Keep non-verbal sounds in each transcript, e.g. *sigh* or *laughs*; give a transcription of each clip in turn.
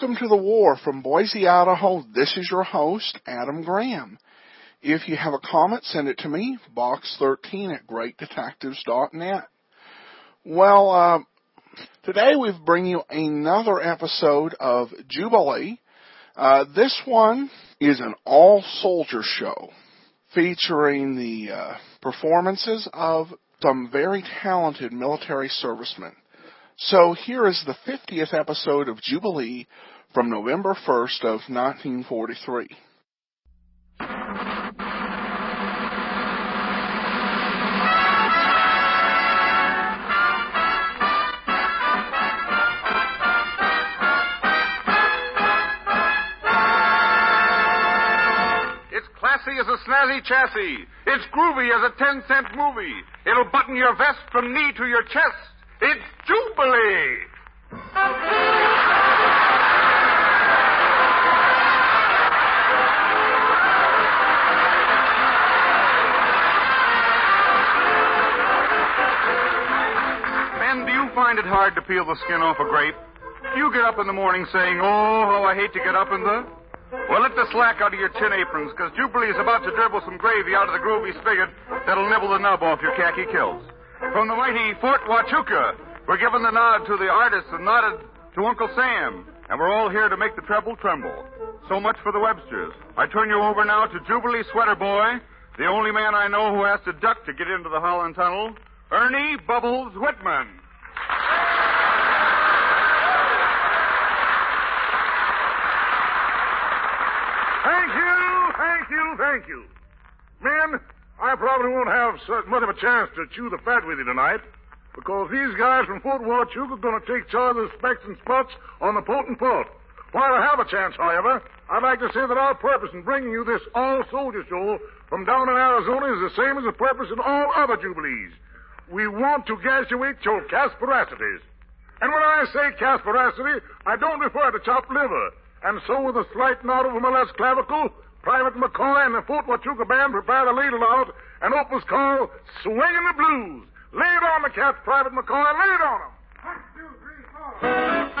Welcome to the war from Boise, Idaho. This is your host, Adam Graham. If you have a comment, send it to me, box13 at greatdetectives.net. Well, uh, today we bring you another episode of Jubilee. Uh, this one is an all soldier show featuring the uh, performances of some very talented military servicemen. So here is the 50th episode of Jubilee from November 1st of 1943. It's classy as a snazzy chassis. It's groovy as a 10 cent movie. It'll button your vest from knee to your chest. It's Jubilee! Find it hard to peel the skin off a grape? You get up in the morning saying, Oh, how I hate to get up in the. Well, let the slack out of your tin aprons, because Jubilee is about to dribble some gravy out of the groovy spigot that'll nibble the nub off your khaki kilts. From the mighty Fort Huachuca, we're giving the nod to the artists and nodded to Uncle Sam, and we're all here to make the treble tremble. So much for the Websters. I turn you over now to Jubilee Sweater Boy, the only man I know who has to duck to get into the Holland Tunnel, Ernie Bubbles Whitman. Thank you, thank you, thank you. Men, I probably won't have much of a chance to chew the fat with you tonight because these guys from Fort Huachuca are going to take charge of the specks and spots on the potent port. While I have a chance, however, I'd like to say that our purpose in bringing you this all-soldier show from down in Arizona is the same as the purpose in all other jubilees. We want to graduate your Casperacities. And when I say Casperacity, I don't refer to chopped liver. And so, with a slight nod over my left clavicle, Private McCoy and the Fort Huachuca Band prepare to ladle out an opus called Swinging the Blues. Lay it on the cats, Private McCoy. Lay it on them. One, two, three, four.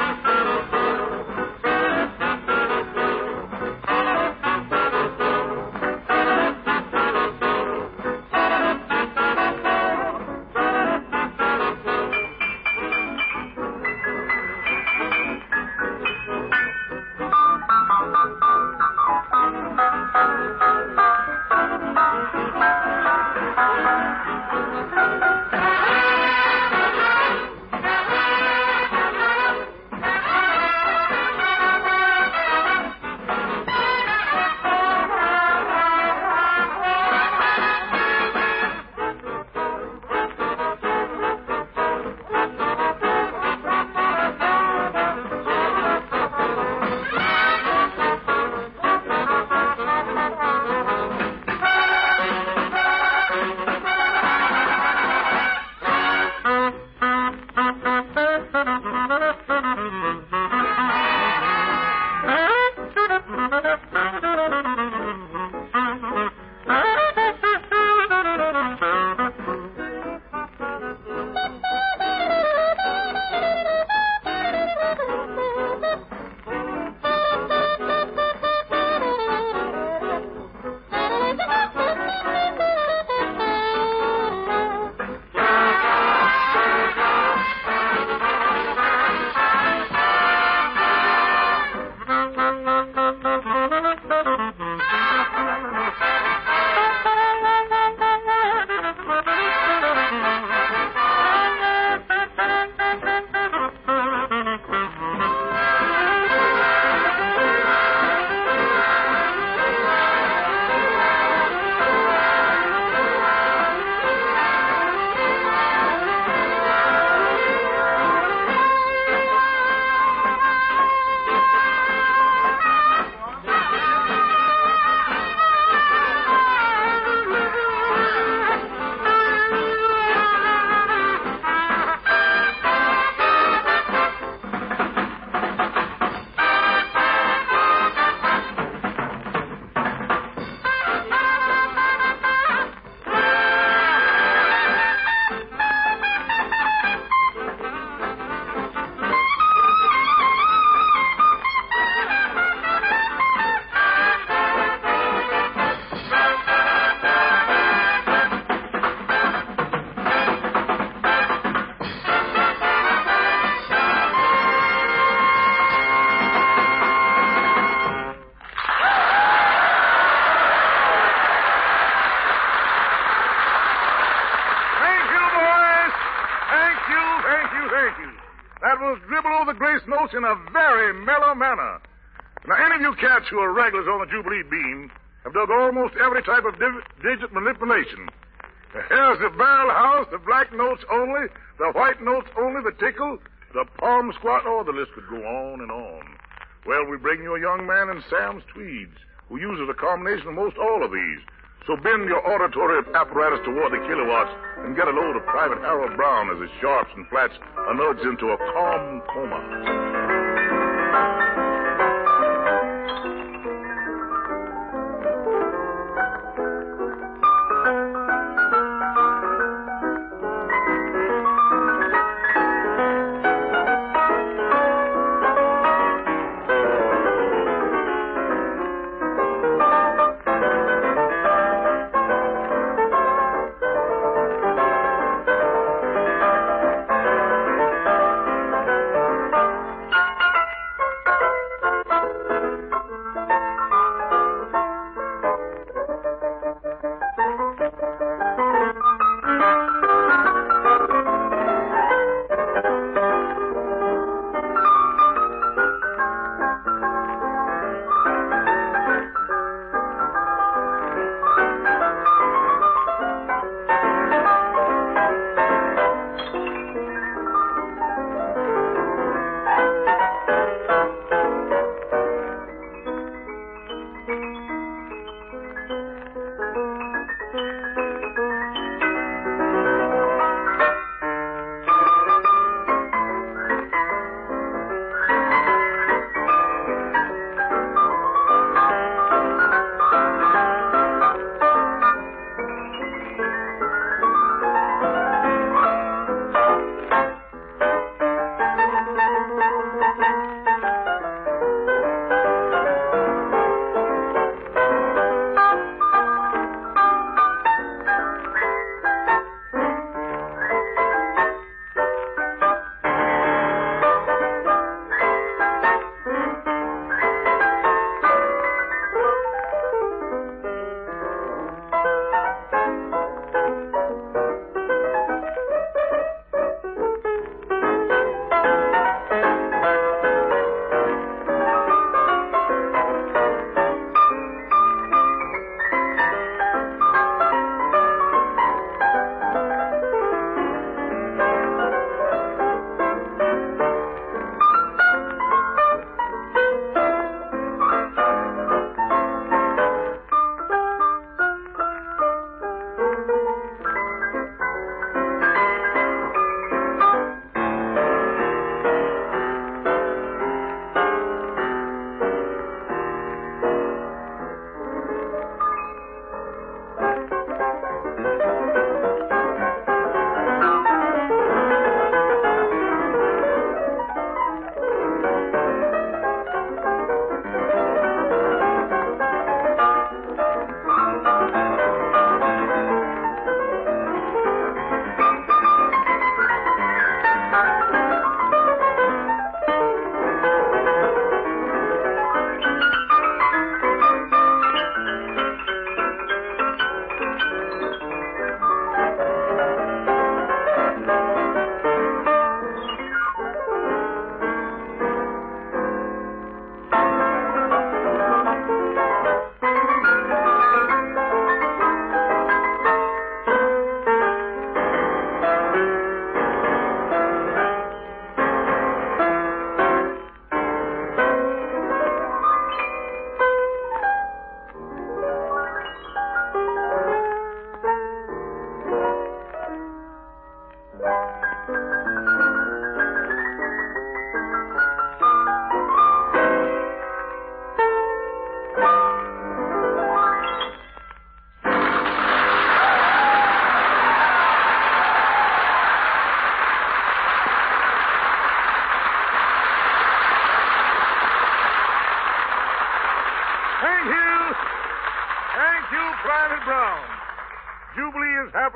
Manner. Now, any of you cats who are regulars on the Jubilee beam have dug almost every type of div- digit manipulation. Here's the barrel house, the black notes only, the white notes only, the tickle, the palm squat. Oh, the list could go on and on. Well, we bring you a young man in Sam's tweeds who uses a combination of most all of these. So bend your auditory apparatus toward the kilowatts and get a load of Private Harold Brown as his sharps and flats are nudged into a calm coma.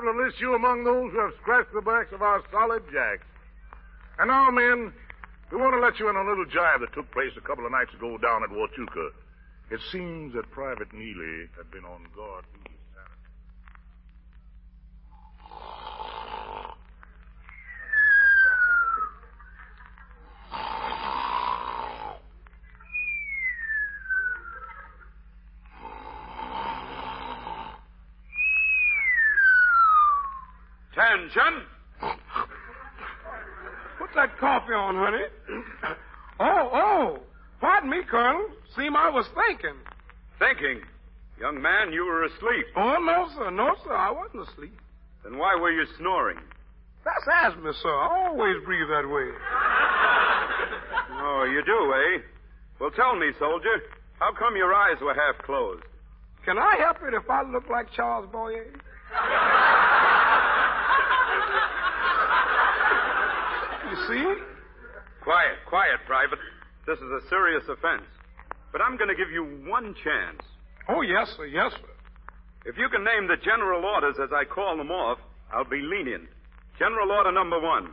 Jubilee is happy to list you among those who have scratched the backs of our solid jacks. And now, men, we want to let you in on a little jive that took place a couple of nights ago down at Huachuca. It seems that Private Neely had been on guard. man, Jen. Put that coffee on, honey. Oh, oh. Pardon me, Colonel. Seem I was thinking. Thinking. Young man, you were asleep. Oh, no, sir. No, sir. I wasn't asleep. Then why were you snoring? That's asthma, sir. I always breathe that way. *laughs* Oh, you do, eh? Well, tell me, soldier, how come your eyes were half closed? Can I help it if I look like Charles Boyer? *laughs* you see? Quiet, quiet, Private. This is a serious offense. But I'm going to give you one chance. Oh, yes, sir. Yes, sir. If you can name the general orders as I call them off, I'll be lenient. General order number one.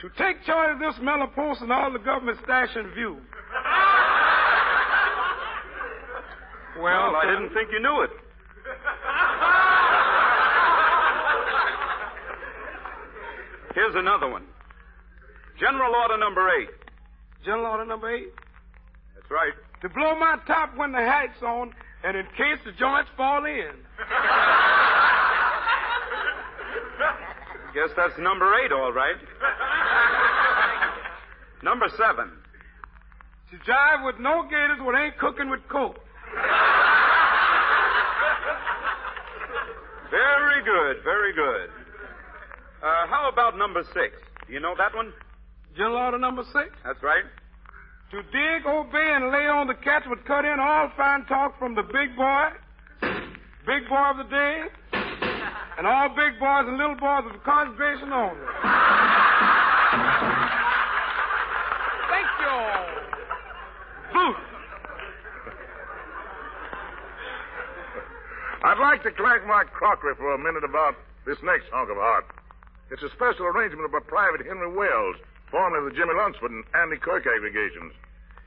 To take charge of this mellow and all the government stash in view. *laughs* Well, I didn't think you knew it. *laughs* Here's another one. General order number eight. General order number eight. That's right. To blow my top when the hat's on, and in case the joints fall in. Guess that's number eight, all right. number seven. To jive with no gators what ain't cooking with coke. Very good, very good. Uh, how about number six? Do you know that one? General order number six. That's right. To dig, obey, and lay on the cats would cut in all fine talk from the big boy, big boy of the day, and all big boys and little boys of the congregation only. Thank you. Boo. I'd like to clank my crockery for a minute about this next hunk of art. It's a special arrangement by Private Henry Wells, formerly of the Jimmy Lunceford and Andy Kirk aggregations.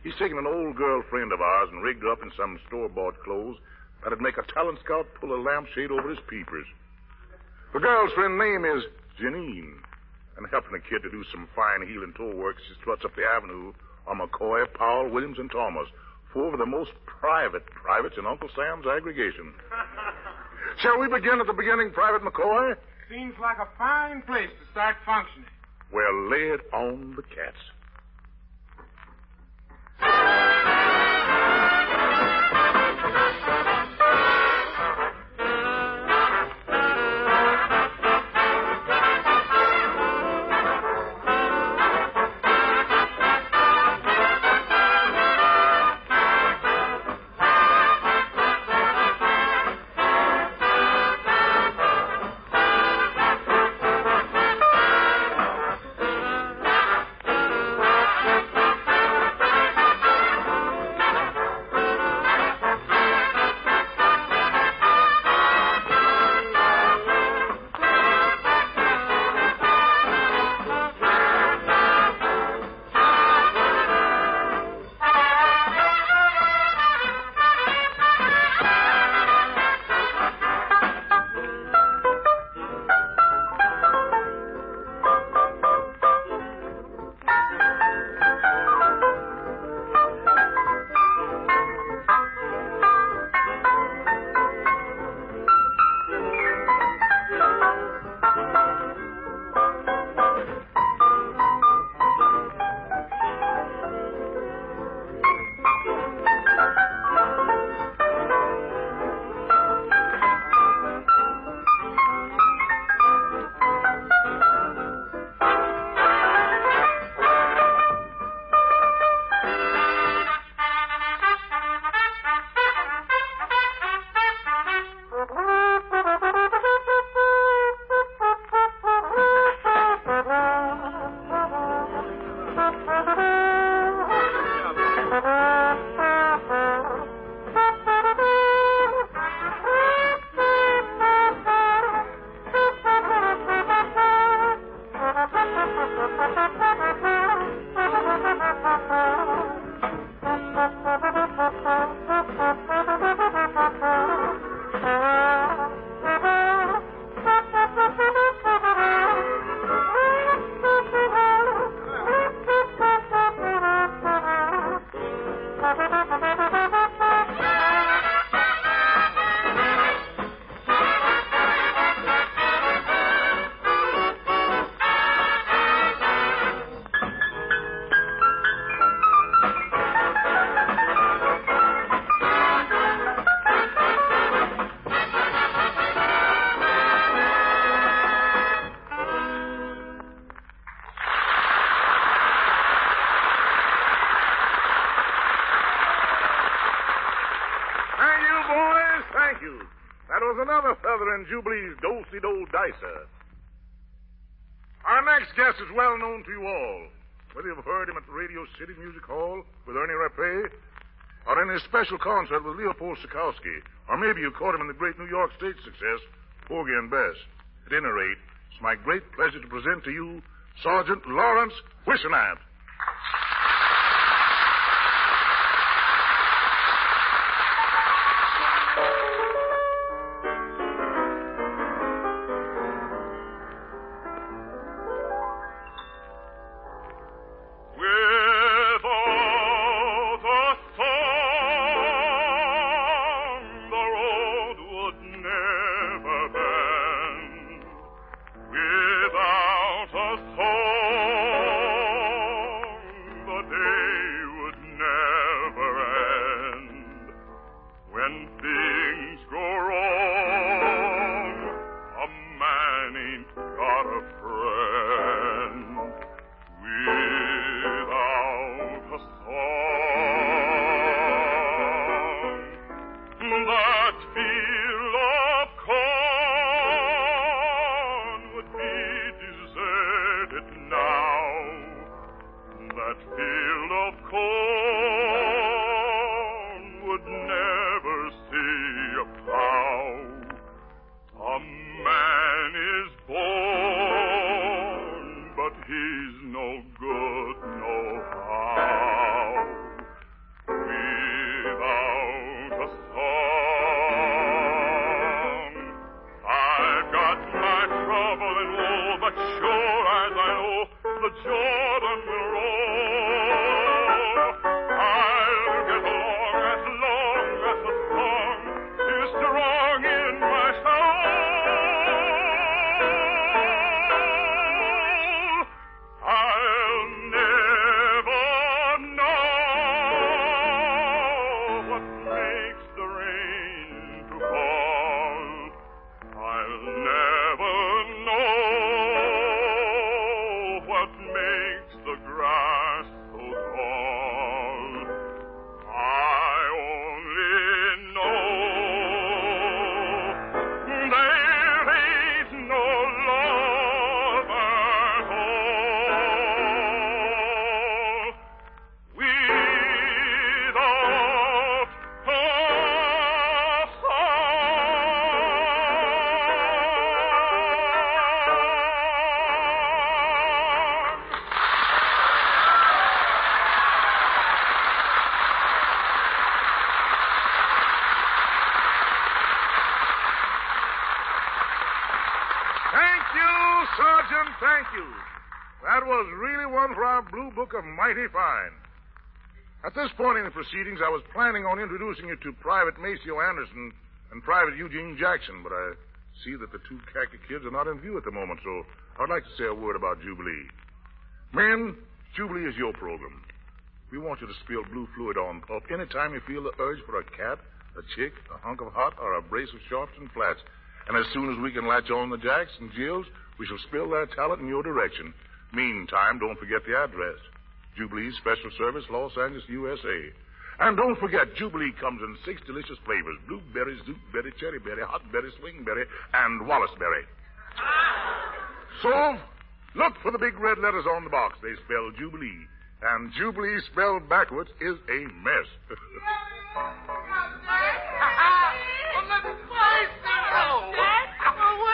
He's taken an old girlfriend of ours and rigged her up in some store-bought clothes that'd make a talent scout pull a lampshade over his peepers. The girl's friend name is Janine, and helping the kid to do some fine heel and toe work as she struts up the avenue on McCoy, Powell, Williams, and Thomas, four of the most private privates in Uncle Sam's aggregation. *laughs* Shall we begin at the beginning, Private McCoy? Seems like a fine place to start functioning. Well, lay it on the cats. Jubilee's do-si-do dicer. Our next guest is well known to you all. Whether you've heard him at the Radio City Music Hall with Erno Rapee, or in his special concert with Leopold Stokowski, or maybe you caught him in the great New York State success, Porgy and Bess. At any rate, it's my great pleasure to present to you Sergeant Lawrence Whisonant. Thank you. That was really one for our Blue Book of Mighty Fine. At this point in the proceedings, I was planning on introducing you to Private Maceo Anderson and Private Eugene Jackson, but I see that the two khaki kids are not in view at the moment, so I'd like to say a word about Jubilee. Men, Jubilee is your program. We want you to spill blue fluid on pup anytime you feel the urge for a cat, a chick, a hunk of hot, or a brace of sharps and flats. And as soon as we can latch on the jacks and jills, we shall spill their talent in your direction. Meantime, don't forget the address. Jubilee Special Service, Los Angeles, USA. And don't forget, Jubilee comes in six delicious flavors. Blueberry, zootberry, cherryberry, hotberry, swingberry, and wallaceberry. So, look for the big red letters on the box. They spell Jubilee. And Jubilee spelled backwards is a mess. *laughs* *laughs* What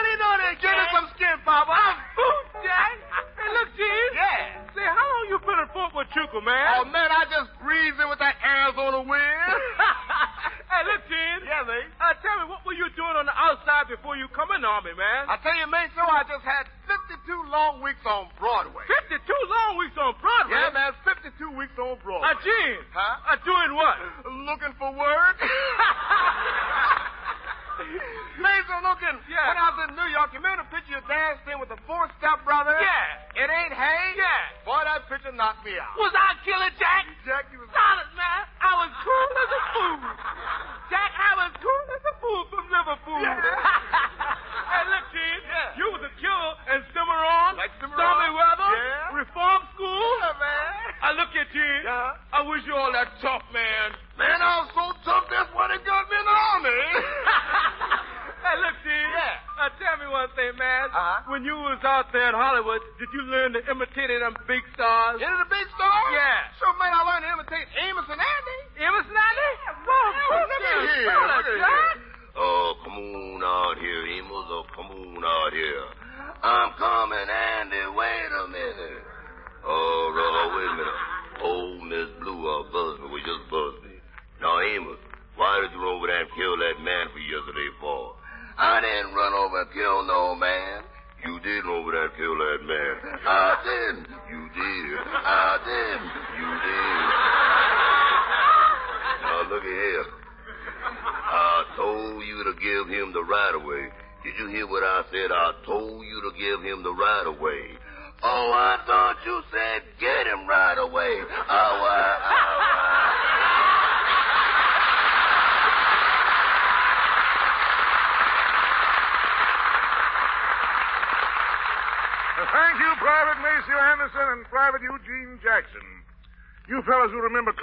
are you there? Give some skin, Papa. I'm food, Jack. Hey, look, Gene. Yeah. Say, how long you been in Fort Huachuca, man? Oh, man, I just breezed in with that Arizona wind. *laughs* hey, look, Gene. yeah, mate. Uh, tell me, what were you doing on the outside before you come in the Army, man? I tell you, mate, so I just had 52 long weeks on Broadway. 52 long weeks on Broadway. Yeah, man, 52 weeks on Broadway. Uh, Gene. Huh? Uh, doing what? Looking for work? *laughs* New York, you remember the picture you danced in with the four step brother? Yeah. It ain't Hay? Yeah. Boy, that picture knocked me out. Was I Killer Jack?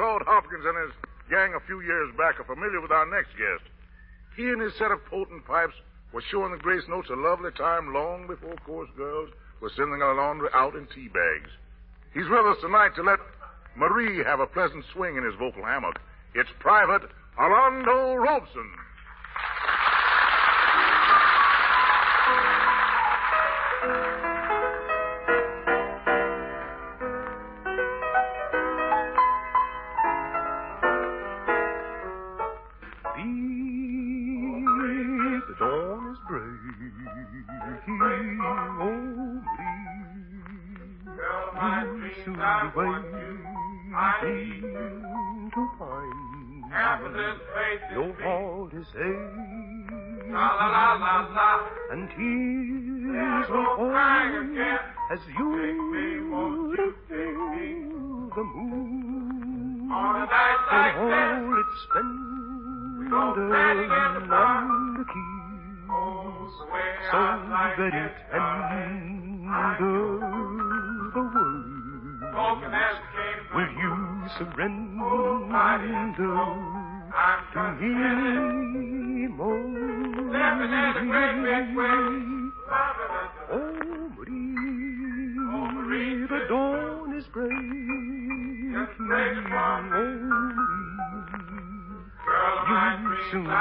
Claude Hopkins and his gang a few years back are familiar with our next guest. He and his set of potent pipes were showing the Grace Notes a lovely time long before chorus girls were sending their laundry out in tea bags. He's with us tonight to let Marie have a pleasant swing in his vocal hammock. It's Private Alonzo Robeson. Fall as you feel the moon. On a night in all its splendor and the keys. So very tender the words will you surrender to me more soon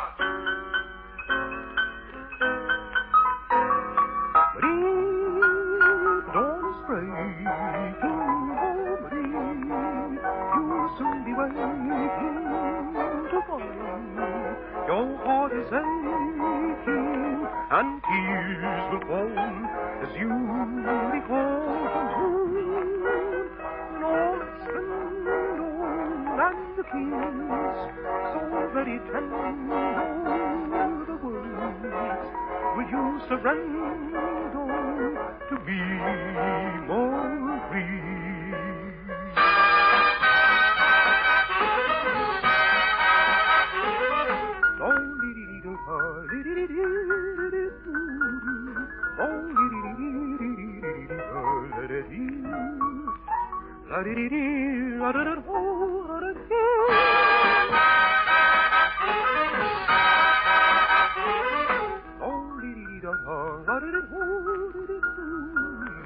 splendor and the keys so very tender the words will you surrender to me Marie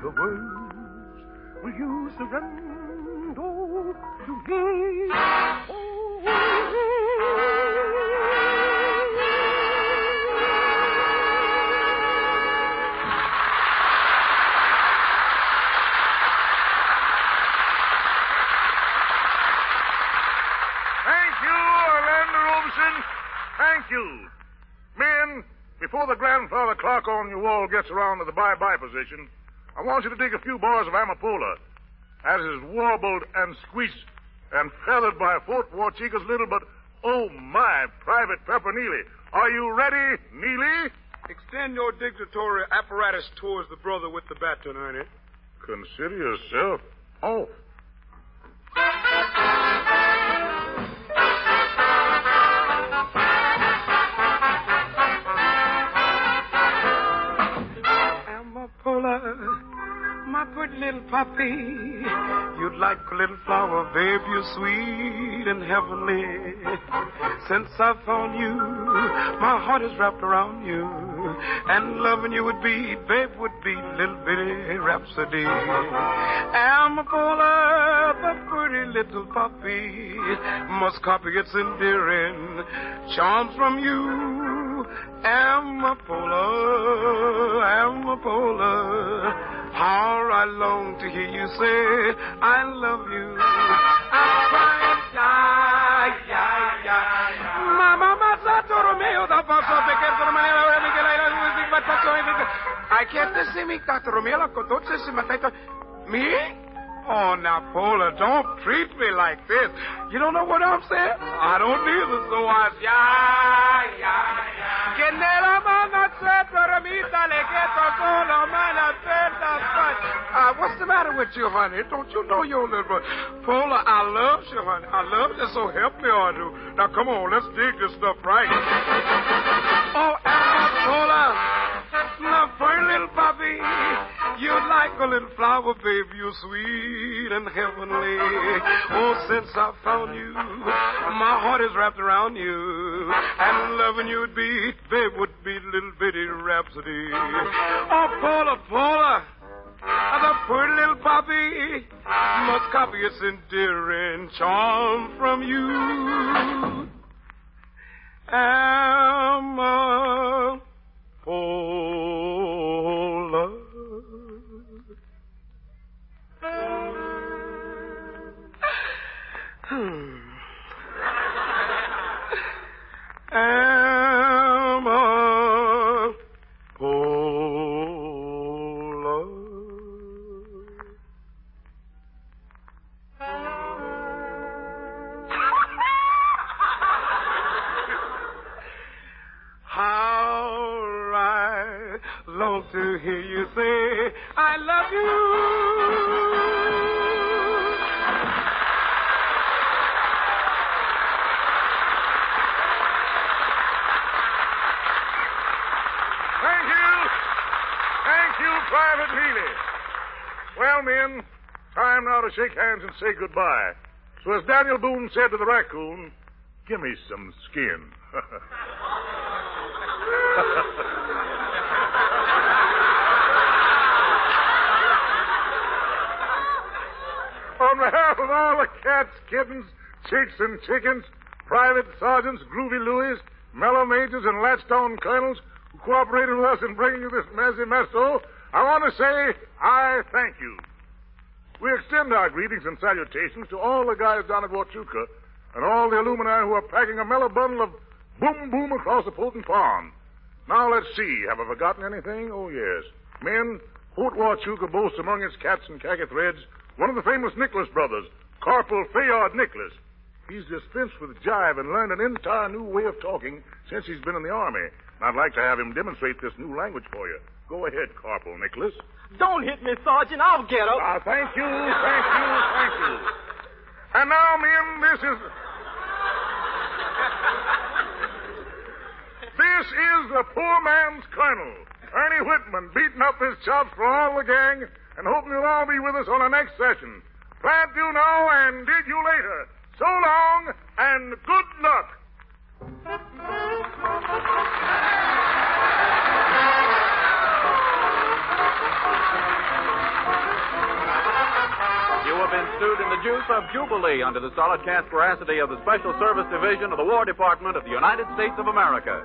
The words will you surrender to me? Before the grandfather clock on your wall gets around to the bye-bye position, I want you to dig a few bars of Amapola. as that is warbled and squeaked and feathered by Fort Huachuca's little but, oh my, Private Pepper Neely. Are you ready, Neely? Extend your dictatory apparatus towards the brother with the baton, Ernie. Consider yourself off. Pretty little puppy. You'd like a little flower, babe, you're sweet and heavenly. Since I found you, my heart is wrapped around you. And loving you would be, babe, would be little bitty rhapsody. Amapola, the pretty little puppy, must copy its endearing charms from you. Amapola, Amapola. How I long to hear you say, I love you. I'm crying, yeah, yeah, yeah. Mama, Mazzato Romeo, the Papa, Beccato Romeo, I can't see me, Dr. Romeo, Cotoche, Matata. Me? Oh, now, Paula, don't treat me like this. You don't know what I'm saying? I don't either, so I... Yeah, yeah, yeah. Que nella mano c'è dormita, le ghetto solo, mana aperta, Uh, what's the matter with you, honey? Don't you know your little brother? Paula, I love you, honey. I love you, so help me, I do. Now, come on, let's dig this stuff right. Oh, Paula. My pretty little puppy, you're like a little flower, babe. You're sweet and heavenly. Oh, since I found you, my heart is wrapped around you. And loving you would be, babe, would be little bitty rhapsody. Oh, Paula, Paula. The pretty little puppy must copy its endearing charm from you. Pola. Hmm. Shake hands and say goodbye. So as Daniel Boone said to the raccoon, give me some skin. *laughs* On behalf of all the cats, kittens, chicks, and chickens, private sergeants, groovy Louis, mellow majors, and latchstone colonels who cooperated with us in bringing you this messy mesto, I want to say I thank you. We extend our greetings and salutations to all the guys down at Huachuca and all the alumni who are packing a mellow bundle of boom boom across the Fulton Pond. Now let's see. Have I forgotten anything? Oh, yes. Men, Fort Huachuca boasts among its cats and khaki threads one of the famous Nicholas brothers, Corporal Fayard Nicholas. He's dispensed with jive and learned an entire new way of talking since he's been in the Army. And I'd like to have him demonstrate this new language for you. Go ahead, Corporal Nicholas. Don't hit me, Sergeant. I'll get up. Ah, thank you, thank you, thank you. And now, men, this is. This is the poor man's colonel, Ernie Whitman, beating up his chops for all the gang and hoping you'll all be with us on the next session. Plant you now and dig you later. So long and good luck. Juice of Jubilee under the solid cast veracity of the Special Service Division of the War Department of the United States of America.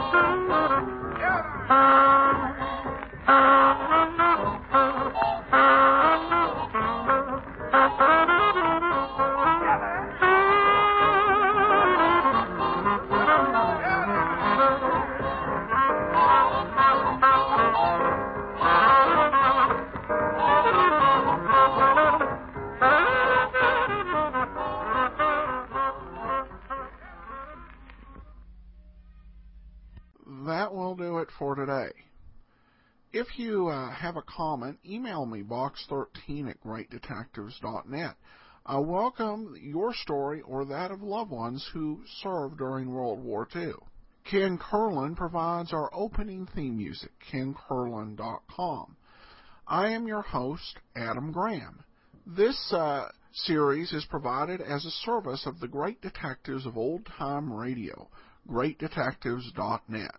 Yeah. Comment, email me box13 at greatdetectives.net. I welcome your story or that of loved ones who served during World War II. Ken Curlin provides our opening theme music, kencurlin.com. I am your host, Adam Graham. This uh, series is provided as a service of the great detectives of old time radio, greatdetectives.net.